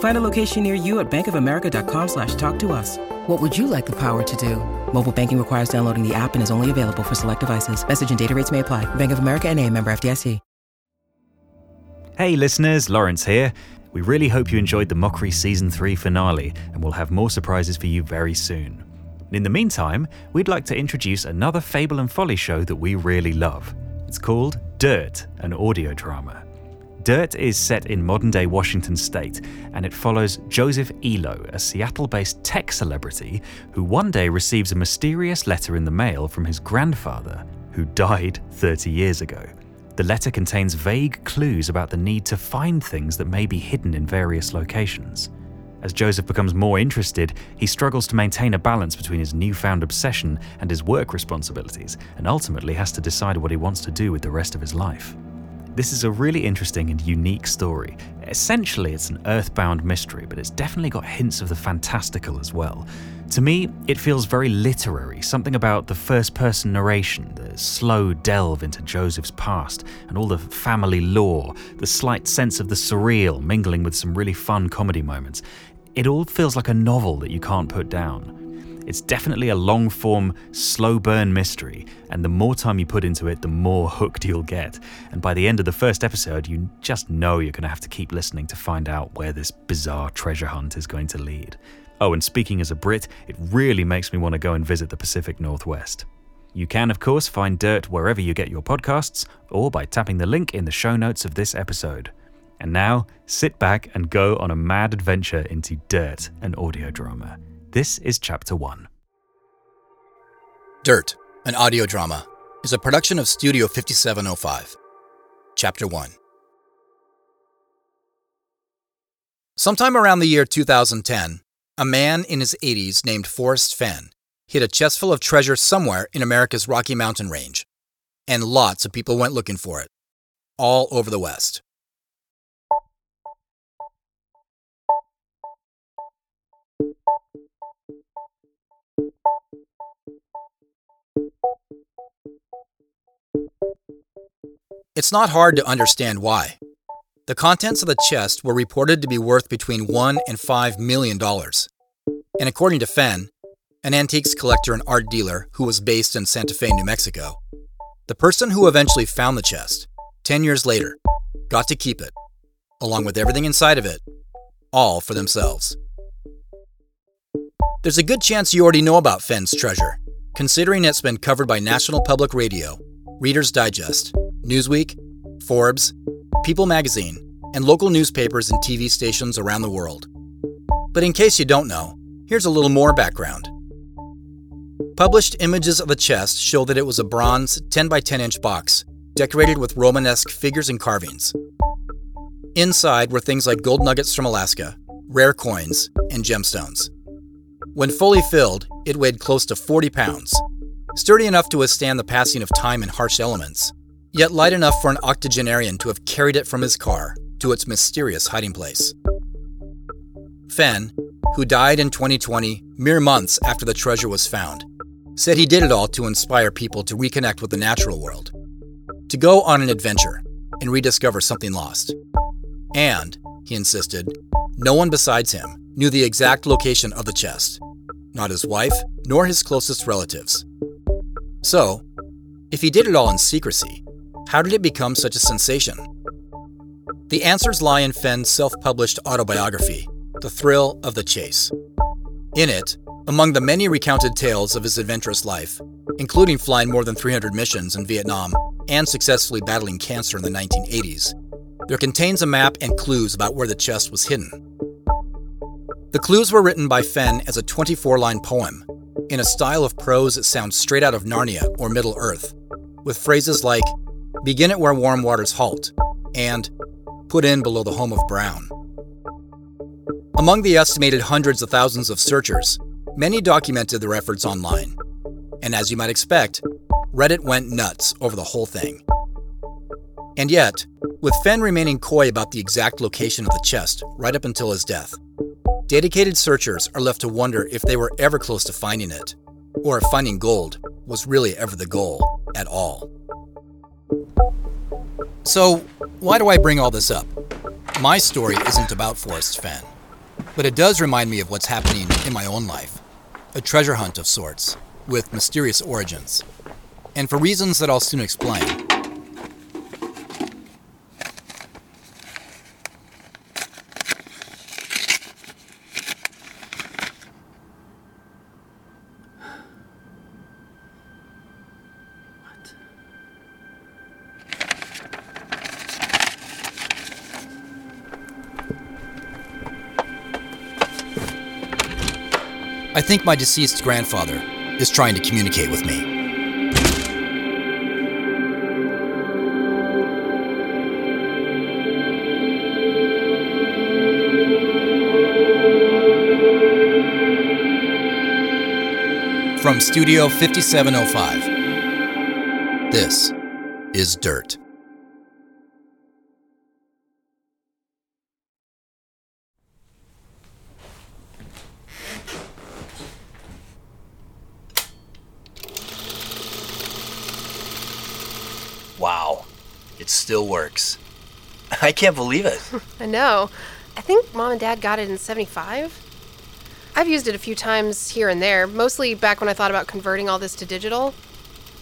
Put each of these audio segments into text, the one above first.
Find a location near you at bankofamerica.com slash talk to us. What would you like the power to do? Mobile banking requires downloading the app and is only available for select devices. Message and data rates may apply. Bank of America and a member FDIC. Hey listeners, Laurence here. We really hope you enjoyed the Mockery Season 3 finale and we'll have more surprises for you very soon. In the meantime, we'd like to introduce another Fable and Folly show that we really love. It's called Dirt, an audio drama. Dirt is set in modern day Washington state, and it follows Joseph Elo, a Seattle based tech celebrity who one day receives a mysterious letter in the mail from his grandfather, who died 30 years ago. The letter contains vague clues about the need to find things that may be hidden in various locations. As Joseph becomes more interested, he struggles to maintain a balance between his newfound obsession and his work responsibilities, and ultimately has to decide what he wants to do with the rest of his life. This is a really interesting and unique story. Essentially, it's an earthbound mystery, but it's definitely got hints of the fantastical as well. To me, it feels very literary, something about the first person narration, the slow delve into Joseph's past, and all the family lore, the slight sense of the surreal mingling with some really fun comedy moments. It all feels like a novel that you can't put down. It's definitely a long form, slow burn mystery, and the more time you put into it, the more hooked you'll get. And by the end of the first episode, you just know you're going to have to keep listening to find out where this bizarre treasure hunt is going to lead. Oh, and speaking as a Brit, it really makes me want to go and visit the Pacific Northwest. You can, of course, find Dirt wherever you get your podcasts, or by tapping the link in the show notes of this episode. And now, sit back and go on a mad adventure into Dirt, an audio drama. This is Chapter 1. Dirt, an audio drama, is a production of Studio 5705. Chapter 1. Sometime around the year 2010, a man in his 80s named Forrest Fenn hid a chest full of treasure somewhere in America's Rocky Mountain range, and lots of people went looking for it, all over the West. It's not hard to understand why. The contents of the chest were reported to be worth between one and five million dollars. And according to Fenn, an antiques collector and art dealer who was based in Santa Fe, New Mexico, the person who eventually found the chest, 10 years later, got to keep it, along with everything inside of it, all for themselves. There's a good chance you already know about Fenn's treasure, considering it's been covered by National Public Radio, Reader's Digest, Newsweek, Forbes, People magazine, and local newspapers and TV stations around the world. But in case you don't know, here's a little more background. Published images of the chest show that it was a bronze 10 by 10 inch box, decorated with Romanesque figures and carvings. Inside were things like gold nuggets from Alaska, rare coins, and gemstones. When fully filled, it weighed close to 40 pounds, sturdy enough to withstand the passing of time and harsh elements, yet light enough for an octogenarian to have carried it from his car to its mysterious hiding place. Fenn, who died in 2020, mere months after the treasure was found, said he did it all to inspire people to reconnect with the natural world, to go on an adventure and rediscover something lost. And, he insisted, no one besides him knew the exact location of the chest, not his wife nor his closest relatives. So, if he did it all in secrecy, how did it become such a sensation? The answers lie in Fenn's self published autobiography, The Thrill of the Chase. In it, among the many recounted tales of his adventurous life, including flying more than 300 missions in Vietnam and successfully battling cancer in the 1980s, there contains a map and clues about where the chest was hidden. The clues were written by Fenn as a 24 line poem, in a style of prose that sounds straight out of Narnia or Middle Earth, with phrases like, begin it where warm waters halt, and put in below the home of Brown. Among the estimated hundreds of thousands of searchers, many documented their efforts online. And as you might expect, Reddit went nuts over the whole thing. And yet, with Fenn remaining coy about the exact location of the chest right up until his death, dedicated searchers are left to wonder if they were ever close to finding it, or if finding gold was really ever the goal at all. So, why do I bring all this up? My story isn't about Forrest Fenn, but it does remind me of what's happening in my own life a treasure hunt of sorts, with mysterious origins. And for reasons that I'll soon explain, I think my deceased grandfather is trying to communicate with me. From Studio 5705, this is Dirt. Wow, it still works. I can't believe it. I know. I think mom and dad got it in 75. I've used it a few times here and there, mostly back when I thought about converting all this to digital.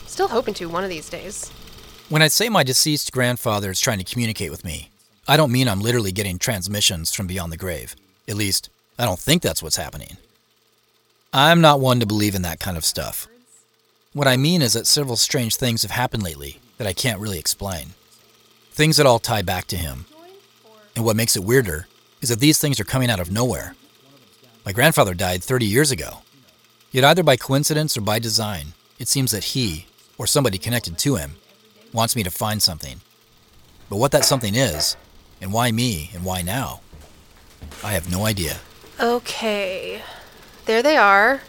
Still hoping to one of these days. When I say my deceased grandfather is trying to communicate with me, I don't mean I'm literally getting transmissions from beyond the grave. At least, I don't think that's what's happening. I'm not one to believe in that kind of stuff. What I mean is that several strange things have happened lately that I can't really explain. Things that all tie back to him. And what makes it weirder is that these things are coming out of nowhere. My grandfather died 30 years ago. Yet, either by coincidence or by design, it seems that he, or somebody connected to him, wants me to find something. But what that something is, and why me, and why now, I have no idea. Okay. There they are.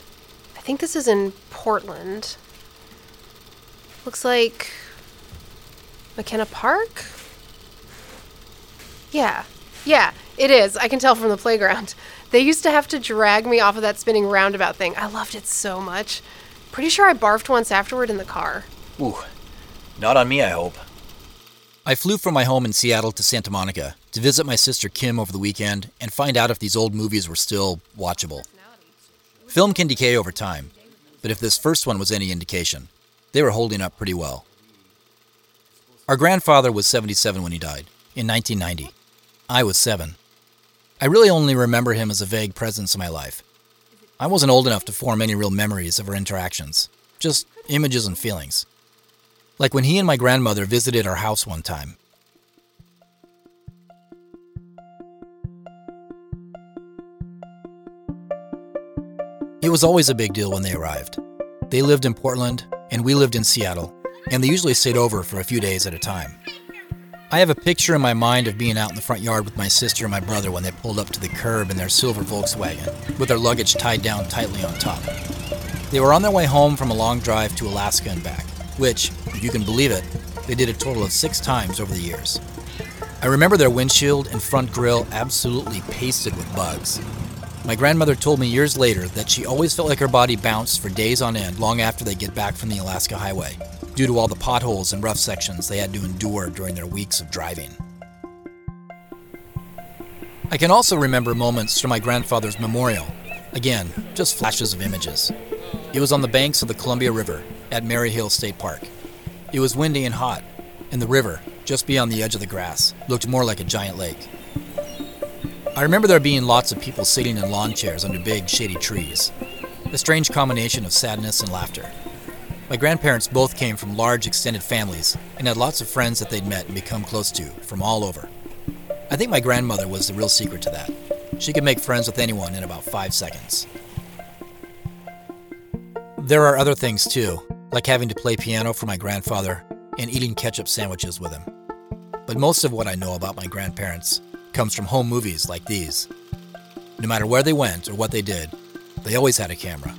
I think this is in Portland. Looks like McKenna Park? Yeah. Yeah, it is. I can tell from the playground. They used to have to drag me off of that spinning roundabout thing. I loved it so much. Pretty sure I barfed once afterward in the car. Ooh, not on me, I hope. I flew from my home in Seattle to Santa Monica to visit my sister Kim over the weekend and find out if these old movies were still watchable. Film can decay over time, but if this first one was any indication, they were holding up pretty well. Our grandfather was 77 when he died, in 1990. I was seven. I really only remember him as a vague presence in my life. I wasn't old enough to form any real memories of our interactions, just images and feelings. Like when he and my grandmother visited our house one time. It was always a big deal when they arrived. They lived in Portland, and we lived in Seattle, and they usually stayed over for a few days at a time. I have a picture in my mind of being out in the front yard with my sister and my brother when they pulled up to the curb in their silver Volkswagen, with their luggage tied down tightly on top. They were on their way home from a long drive to Alaska and back, which, if you can believe it, they did a total of six times over the years. I remember their windshield and front grille absolutely pasted with bugs. My grandmother told me years later that she always felt like her body bounced for days on end long after they get back from the Alaska highway, due to all the potholes and rough sections they had to endure during their weeks of driving. I can also remember moments from my grandfather's memorial. Again, just flashes of images. It was on the banks of the Columbia River at Maryhill State Park. It was windy and hot, and the river, just beyond the edge of the grass, looked more like a giant lake. I remember there being lots of people sitting in lawn chairs under big, shady trees. A strange combination of sadness and laughter. My grandparents both came from large extended families and had lots of friends that they'd met and become close to from all over. I think my grandmother was the real secret to that. She could make friends with anyone in about five seconds. There are other things too, like having to play piano for my grandfather and eating ketchup sandwiches with him. But most of what I know about my grandparents comes from home movies like these. No matter where they went or what they did, they always had a camera,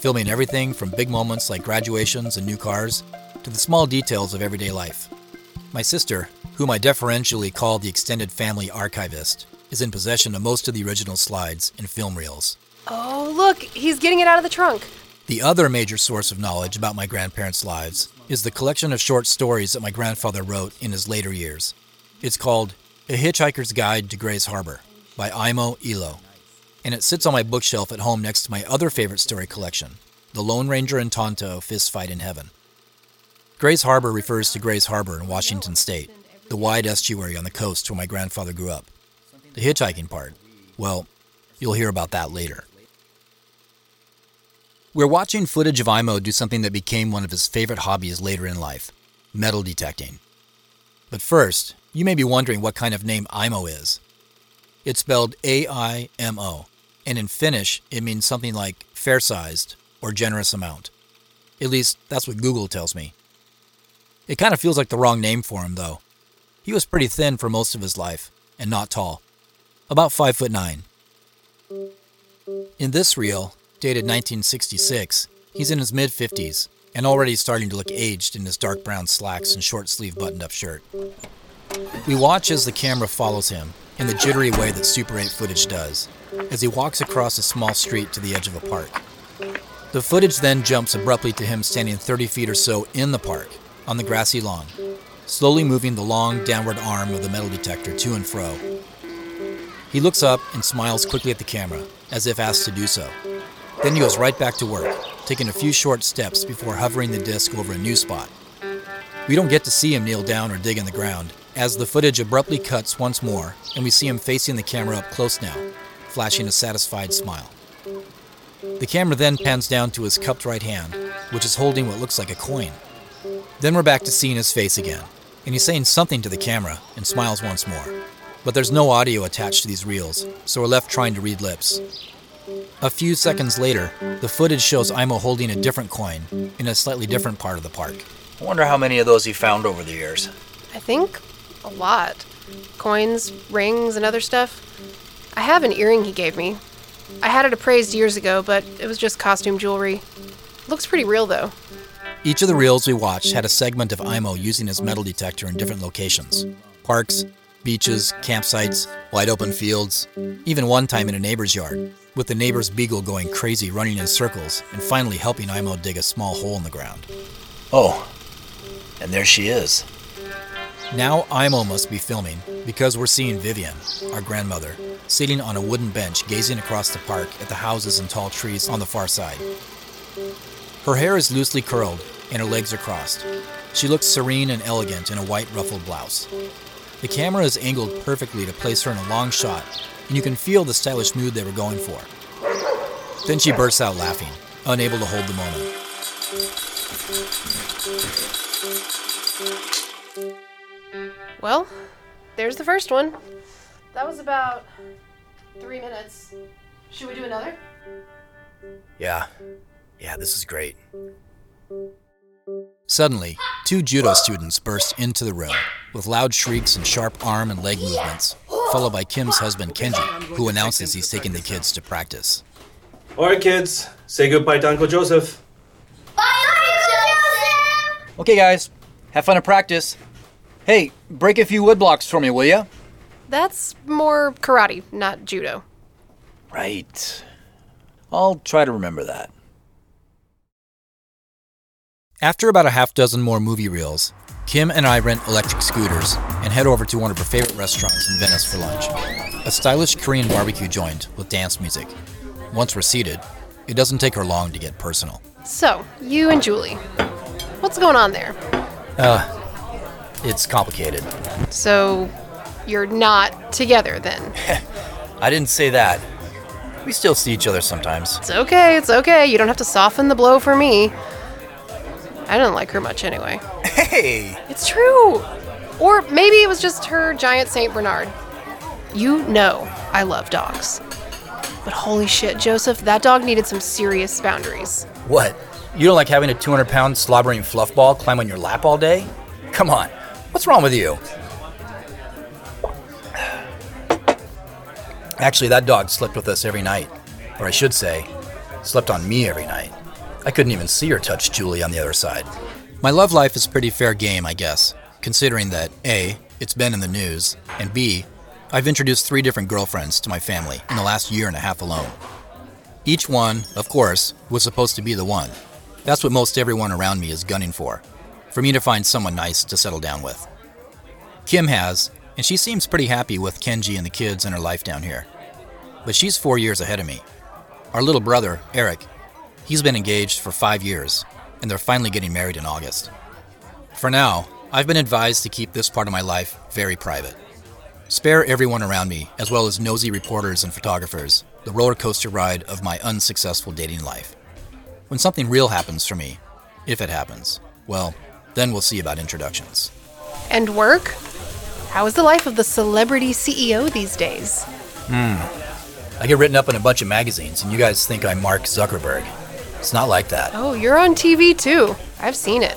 filming everything from big moments like graduations and new cars to the small details of everyday life. My sister, whom I deferentially call the extended family archivist, is in possession of most of the original slides and film reels. Oh, look, he's getting it out of the trunk. The other major source of knowledge about my grandparents' lives is the collection of short stories that my grandfather wrote in his later years. It's called A Hitchhiker's Guide to Grays Harbor by Aimo Elo, and it sits on my bookshelf at home next to my other favorite story collection, The Lone Ranger and Tonto Fist Fight in Heaven. Grays Harbor refers to Grays Harbor in Washington State, the wide estuary on the coast where my grandfather grew up. The hitchhiking part, well, you'll hear about that later. We're watching footage of Aimo do something that became one of his favorite hobbies later in life metal detecting. But first, you may be wondering what kind of name Aimo is. It's spelled A I M O, and in Finnish, it means something like fair sized or generous amount. At least, that's what Google tells me. It kind of feels like the wrong name for him, though. He was pretty thin for most of his life, and not tall. About 5 foot 9. In this reel, dated 1966, he's in his mid 50s and already starting to look aged in his dark brown slacks and short sleeve buttoned up shirt. We watch as the camera follows him in the jittery way that Super 8 footage does, as he walks across a small street to the edge of a park. The footage then jumps abruptly to him standing 30 feet or so in the park, on the grassy lawn, slowly moving the long downward arm of the metal detector to and fro. He looks up and smiles quickly at the camera, as if asked to do so. Then he goes right back to work, taking a few short steps before hovering the disc over a new spot. We don't get to see him kneel down or dig in the ground, as the footage abruptly cuts once more and we see him facing the camera up close now, flashing a satisfied smile. The camera then pans down to his cupped right hand, which is holding what looks like a coin. Then we're back to seeing his face again, and he's saying something to the camera and smiles once more. But there's no audio attached to these reels, so we're left trying to read lips. A few seconds later, the footage shows Aimo holding a different coin in a slightly different part of the park. I wonder how many of those he found over the years. I think a lot. Coins, rings, and other stuff. I have an earring he gave me. I had it appraised years ago, but it was just costume jewelry. Looks pretty real though. Each of the reels we watched had a segment of Aimo using his metal detector in different locations parks, beaches, campsites, wide open fields, even one time in a neighbor's yard, with the neighbor's beagle going crazy running in circles and finally helping Aimo dig a small hole in the ground. Oh, and there she is. Now Aimo must be filming because we're seeing Vivian, our grandmother, sitting on a wooden bench gazing across the park at the houses and tall trees on the far side. Her hair is loosely curled and her legs are crossed. She looks serene and elegant in a white ruffled blouse. The camera is angled perfectly to place her in a long shot, and you can feel the stylish mood they were going for. Then she bursts out laughing, unable to hold the moment. Well, there's the first one. That was about three minutes. Should we do another? Yeah. Yeah, this is great. Suddenly, two judo students burst into the room with loud shrieks and sharp arm and leg movements, followed by Kim's husband Kenji, who announces he's taking the kids to practice. All right, kids, say goodbye to Uncle Joseph. Bye, Uncle Joseph! Okay, guys, have fun at practice. Hey, break a few wood blocks for me, will ya? That's more karate, not judo. Right. I'll try to remember that. After about a half dozen more movie reels, Kim and I rent electric scooters and head over to one of her favorite restaurants in Venice for lunch a stylish Korean barbecue joint with dance music. Once we're seated, it doesn't take her long to get personal. So, you and Julie. What's going on there? Uh, It's complicated. So, you're not together then? I didn't say that. We still see each other sometimes. It's okay, it's okay. You don't have to soften the blow for me. I didn't like her much anyway. Hey! It's true! Or maybe it was just her giant St. Bernard. You know I love dogs. But holy shit, Joseph, that dog needed some serious boundaries. What? You don't like having a 200 pound slobbering fluff ball climb on your lap all day? Come on, what's wrong with you? Actually, that dog slept with us every night. Or I should say, slept on me every night. I couldn't even see or touch Julie on the other side. My love life is pretty fair game, I guess, considering that A, it's been in the news, and B, I've introduced three different girlfriends to my family in the last year and a half alone. Each one, of course, was supposed to be the one. That's what most everyone around me is gunning for for me to find someone nice to settle down with. Kim has, and she seems pretty happy with Kenji and the kids and her life down here. But she's four years ahead of me. Our little brother, Eric, he's been engaged for five years, and they're finally getting married in August. For now, I've been advised to keep this part of my life very private. Spare everyone around me, as well as nosy reporters and photographers, the roller coaster ride of my unsuccessful dating life. When something real happens for me, if it happens, well, then we'll see about introductions. And work? How is the life of the celebrity CEO these days? Hmm. I get written up in a bunch of magazines, and you guys think I'm Mark Zuckerberg. It's not like that. Oh, you're on TV too. I've seen it.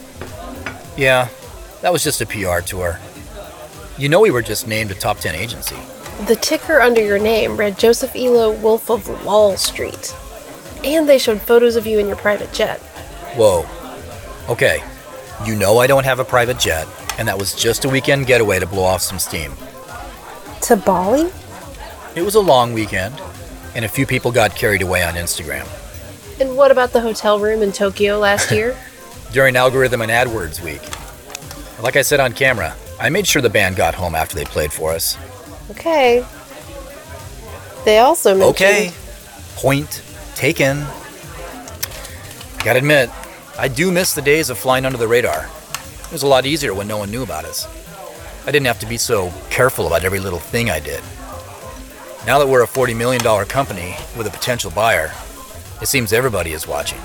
Yeah, that was just a PR tour. You know, we were just named a top 10 agency. The ticker under your name read Joseph Elo, Wolf of Wall Street. And they showed photos of you in your private jet. Whoa. Okay, you know I don't have a private jet, and that was just a weekend getaway to blow off some steam. To Bali? It was a long weekend, and a few people got carried away on Instagram. And what about the hotel room in Tokyo last year? During Algorithm and AdWords week. Like I said on camera, I made sure the band got home after they played for us. okay. They also mentioned. Okay. Point taken. Gotta admit, I do miss the days of flying under the radar. It was a lot easier when no one knew about us. I didn't have to be so careful about every little thing I did. Now that we're a $40 million company with a potential buyer, it seems everybody is watching.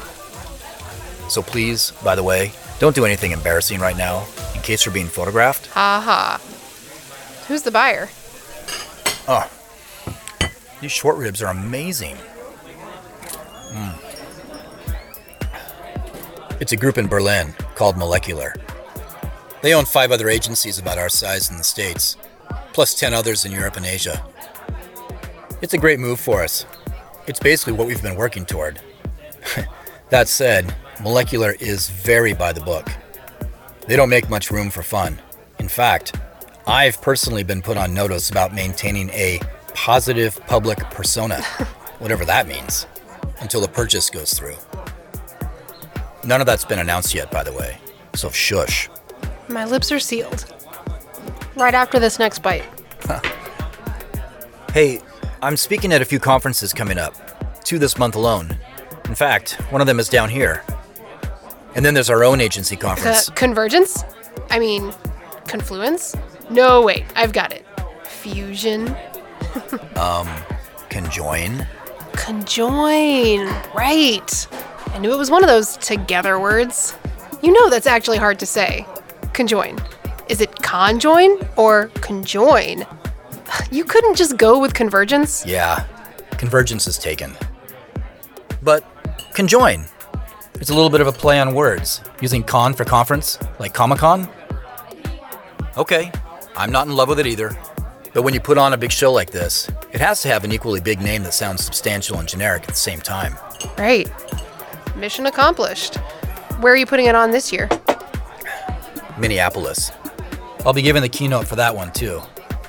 So please, by the way, don't do anything embarrassing right now in case you're being photographed. Ha ha. Who's the buyer? Oh, these short ribs are amazing. Mm. It's a group in Berlin called Molecular. They own five other agencies about our size in the States, plus 10 others in Europe and Asia. It's a great move for us. It's basically what we've been working toward. that said, Molecular is very by the book. They don't make much room for fun. In fact, I've personally been put on notice about maintaining a positive public persona, whatever that means, until the purchase goes through. None of that's been announced yet, by the way, so shush. My lips are sealed. Right after this next bite. Hey, I'm speaking at a few conferences coming up, two this month alone. In fact, one of them is down here. And then there's our own agency conference. Uh, convergence? I mean, confluence? No, wait, I've got it. Fusion? Um, conjoin. Conjoin. Right. I knew it was one of those together words. You know that's actually hard to say. Conjoin. Is it conjoin or conjoin? You couldn't just go with convergence? Yeah, convergence is taken. But conjoin. It's a little bit of a play on words, using con for conference, like Comic Con. Okay, I'm not in love with it either. But when you put on a big show like this, it has to have an equally big name that sounds substantial and generic at the same time. Right. Mission accomplished. Where are you putting it on this year? Minneapolis. I'll be giving the keynote for that one too.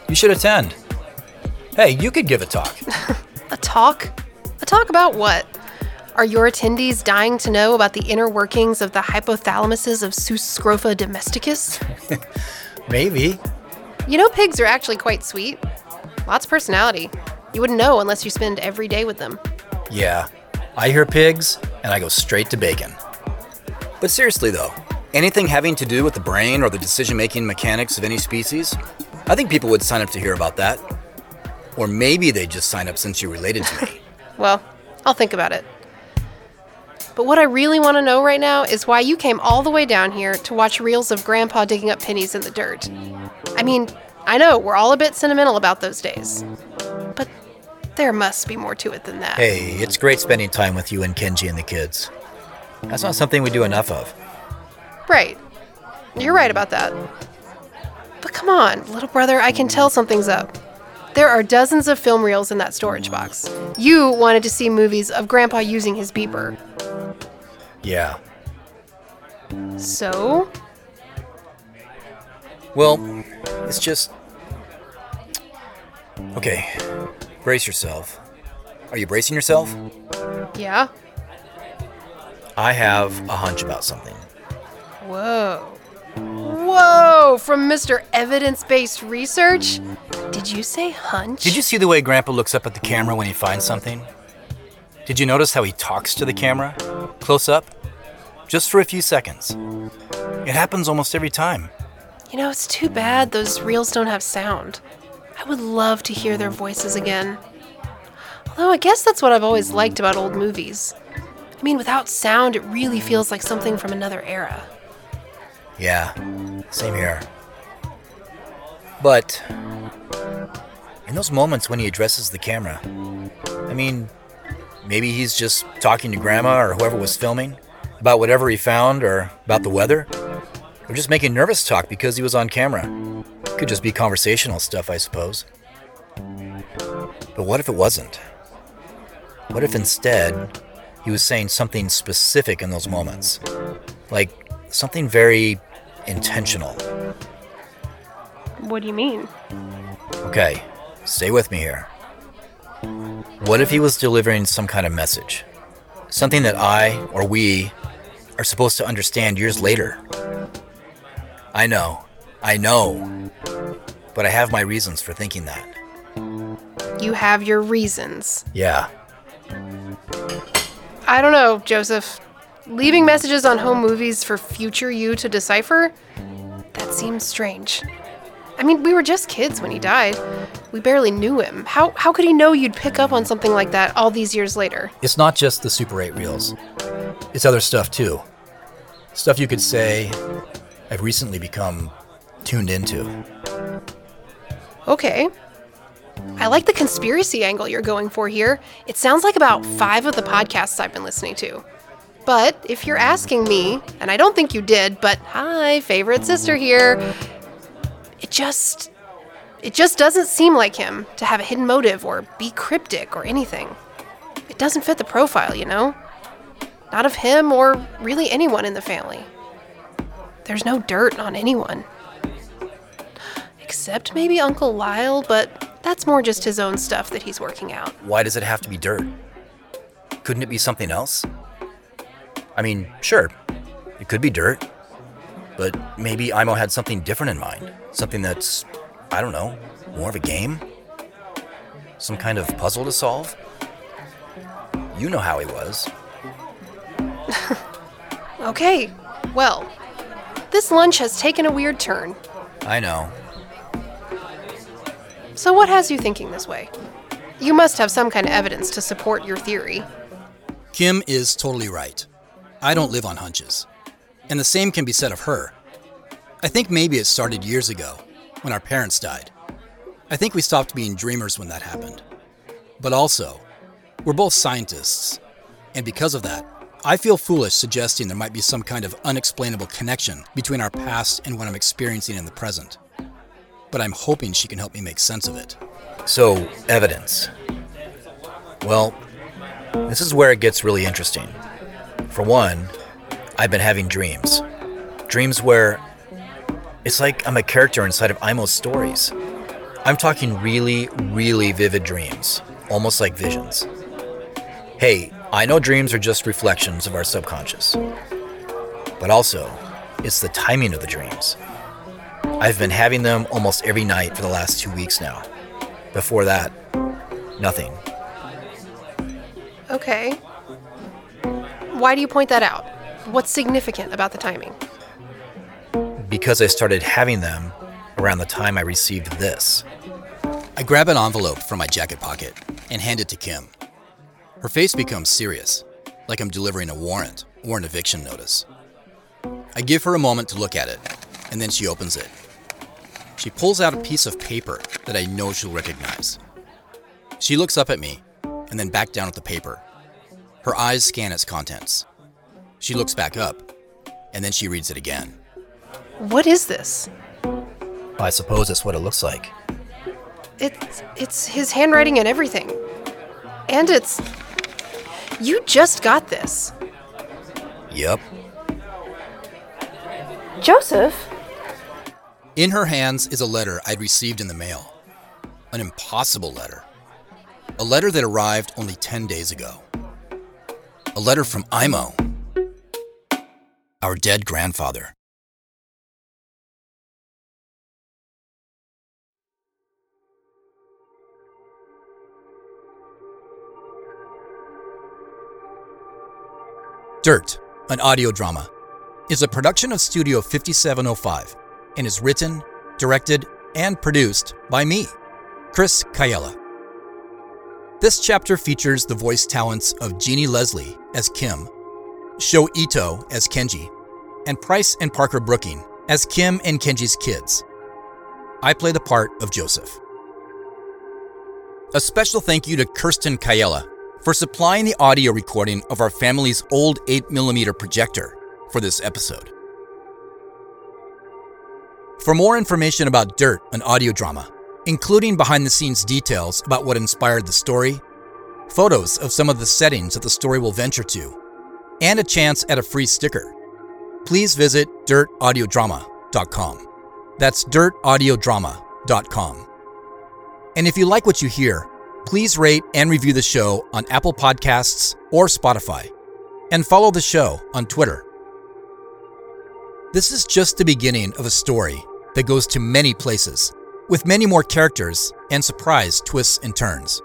You should attend. Hey, you could give a talk. A talk? A talk about what? Are your attendees dying to know about the inner workings of the hypothalamuses of Sus scrofa domesticus? Maybe. You know, pigs are actually quite sweet. Lots of personality. You wouldn't know unless you spend every day with them. Yeah, I hear pigs and I go straight to bacon. But seriously though, anything having to do with the brain or the decision making mechanics of any species, I think people would sign up to hear about that. Or maybe they'd just sign up since you're related to me. Well, I'll think about it. But what I really want to know right now is why you came all the way down here to watch reels of Grandpa digging up pennies in the dirt. I mean, I know we're all a bit sentimental about those days, there must be more to it than that. Hey, it's great spending time with you and Kenji and the kids. That's not something we do enough of. Right. You're right about that. But come on, little brother, I can tell something's up. There are dozens of film reels in that storage box. You wanted to see movies of Grandpa using his beeper. Yeah. So? Well, it's just. Okay, brace yourself. Are you bracing yourself? Yeah? I have a hunch about something. Whoa. Whoa! From Mr. Evidence Based Research? Did you say hunch? Did you see the way Grandpa looks up at the camera when he finds something? Did you notice how he talks to the camera? Close up? Just for a few seconds. It happens almost every time. You know, it's too bad those reels don't have sound. I would love to hear their voices again. Although I guess that's what I've always liked about old movies. I mean, without sound, it really feels like something from another era. Yeah, same here. But in those moments when he addresses the camera, I mean, maybe he's just talking to Grandma or whoever was filming about whatever he found or about the weather, or just making nervous talk because he was on camera. Could just be conversational stuff, I suppose. But what if it wasn't? What if instead he was saying something specific in those moments? Like something very intentional. What do you mean? Okay, stay with me here. What if he was delivering some kind of message? Something that I or we are supposed to understand years later? I know, I know, but I have my reasons for thinking that. You have your reasons. Yeah, I don't know, Joseph. Leaving messages on home movies for future you to decipher? That seems strange. I mean, we were just kids when he died. We barely knew him. How, how could he know you'd pick up on something like that all these years later? it's not just the Super 8 reels, it's other stuff too. Stuff you could say I've recently become tuned into. Okay. I like the conspiracy angle you're going for here. It sounds like about five of the podcasts I've been listening to. But if you're asking me, and I don't think you did, but hi, favorite sister here, it just. It just doesn't seem like him to have a hidden motive or be cryptic or anything. It doesn't fit the profile, you know? Not of him or really anyone in the family. There's no dirt on anyone. Except maybe Uncle Lyle, but that's more just his own stuff that he's working out. Why does it have to be dirt? Couldn't it be something else? I mean, sure, it could be dirt, but maybe Aimo had something different in mind. Something that's, I don't know, more of a game? Some kind of puzzle to solve? You know how he was. Okay, well, this lunch has taken a weird turn. I know. So, what has you thinking this way? You must have some kind of evidence to support your theory. Kim is totally right. I don't live on hunches. And the same can be said of her. I think maybe it started years ago, when our parents died. I think we stopped being dreamers when that happened. But also, we're both scientists. And because of that, I feel foolish suggesting there might be some kind of unexplainable connection between our past and what I'm experiencing in the present. But I'm hoping she can help me make sense of it. So, evidence. Well, this is where it gets really interesting. For one, I've been having dreams. Dreams where it's like I'm a character inside of Aimo's stories. I'm talking really, really vivid dreams, almost like visions. Hey, I know dreams are just reflections of our subconscious. But also, it's the timing of the dreams. I've been having them almost every night for the last two weeks now. Before that, nothing. Okay. Why do you point that out? What's significant about the timing? because I started having them around the time I received this. I grab an envelope from my jacket pocket and hand it to Kim. Her face becomes serious, like I'm delivering a warrant or an eviction notice. I give her a moment to look at it, and then she opens it. She pulls out a piece of paper that I know she'll recognize. She looks up at me and then back down at the paper. Her eyes scan its contents. She looks back up, and then she reads it again. What is this? I suppose that's what it looks like. It's it's his handwriting and everything. And it's You just got this. Yep. Joseph? In her hands is a letter I'd received in the mail. An impossible letter. A letter that arrived only 10 days ago. A letter from Aimo, our dead grandfather. Dirt, an audio drama, is a production of Studio 5705 and is written, directed, and produced by me, Chris Cayella. This chapter features the voice talents of Jeannie Leslie as Kim, Sho Ito as Kenji, and Price and Parker Brooking as Kim and Kenji's kids. I play the part of Joseph. A special thank you to Kirsten Cayella for supplying the audio recording of our family's old 8mm projector for this episode. For more information about Dirt, an audio drama, including behind the scenes details about what inspired the story, photos of some of the settings that the story will venture to, and a chance at a free sticker, please visit dirtaudiodrama.com. That's dirtaudiodrama.com. And if you like what you hear, please rate and review the show on Apple Podcasts or Spotify, and follow the show on Twitter. This is just the beginning of a story that goes to many places, with many more characters and surprise twists and turns.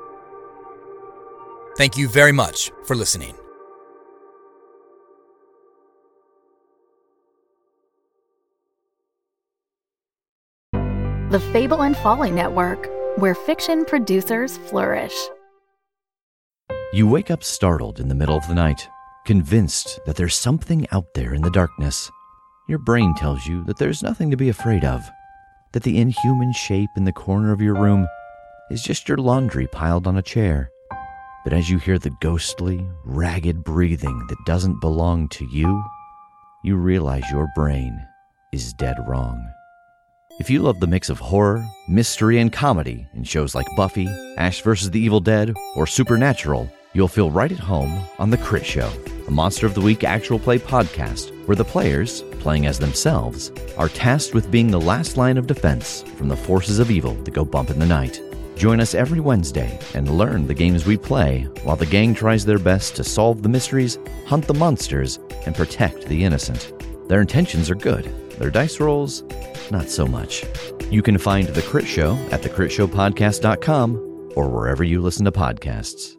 Thank you very much for listening. The Fable and Folly Network, where fiction producers flourish. You wake up startled in the middle of the night, convinced that there's something out there in the darkness. Your brain tells you that there's nothing to be afraid of, that the inhuman shape in the corner of your room is just your laundry piled on a chair. But as you hear the ghostly, ragged breathing that doesn't belong to you, you realize your brain is dead wrong. If you love the mix of horror, mystery, and comedy in shows like Buffy, Ash vs. the Evil Dead, or Supernatural, you'll feel right at home on The Crit Show, a Monster of the Week actual play podcast where the players, playing as themselves, are tasked with being the last line of defense from the forces of evil that go bump in the night. Join us every Wednesday and learn the games we play while the gang tries their best to solve the mysteries, hunt the monsters, and protect the innocent. Their intentions are good, their dice rolls, not so much. You can find The Crit Show at thecritshowpodcast.com or wherever you listen to podcasts.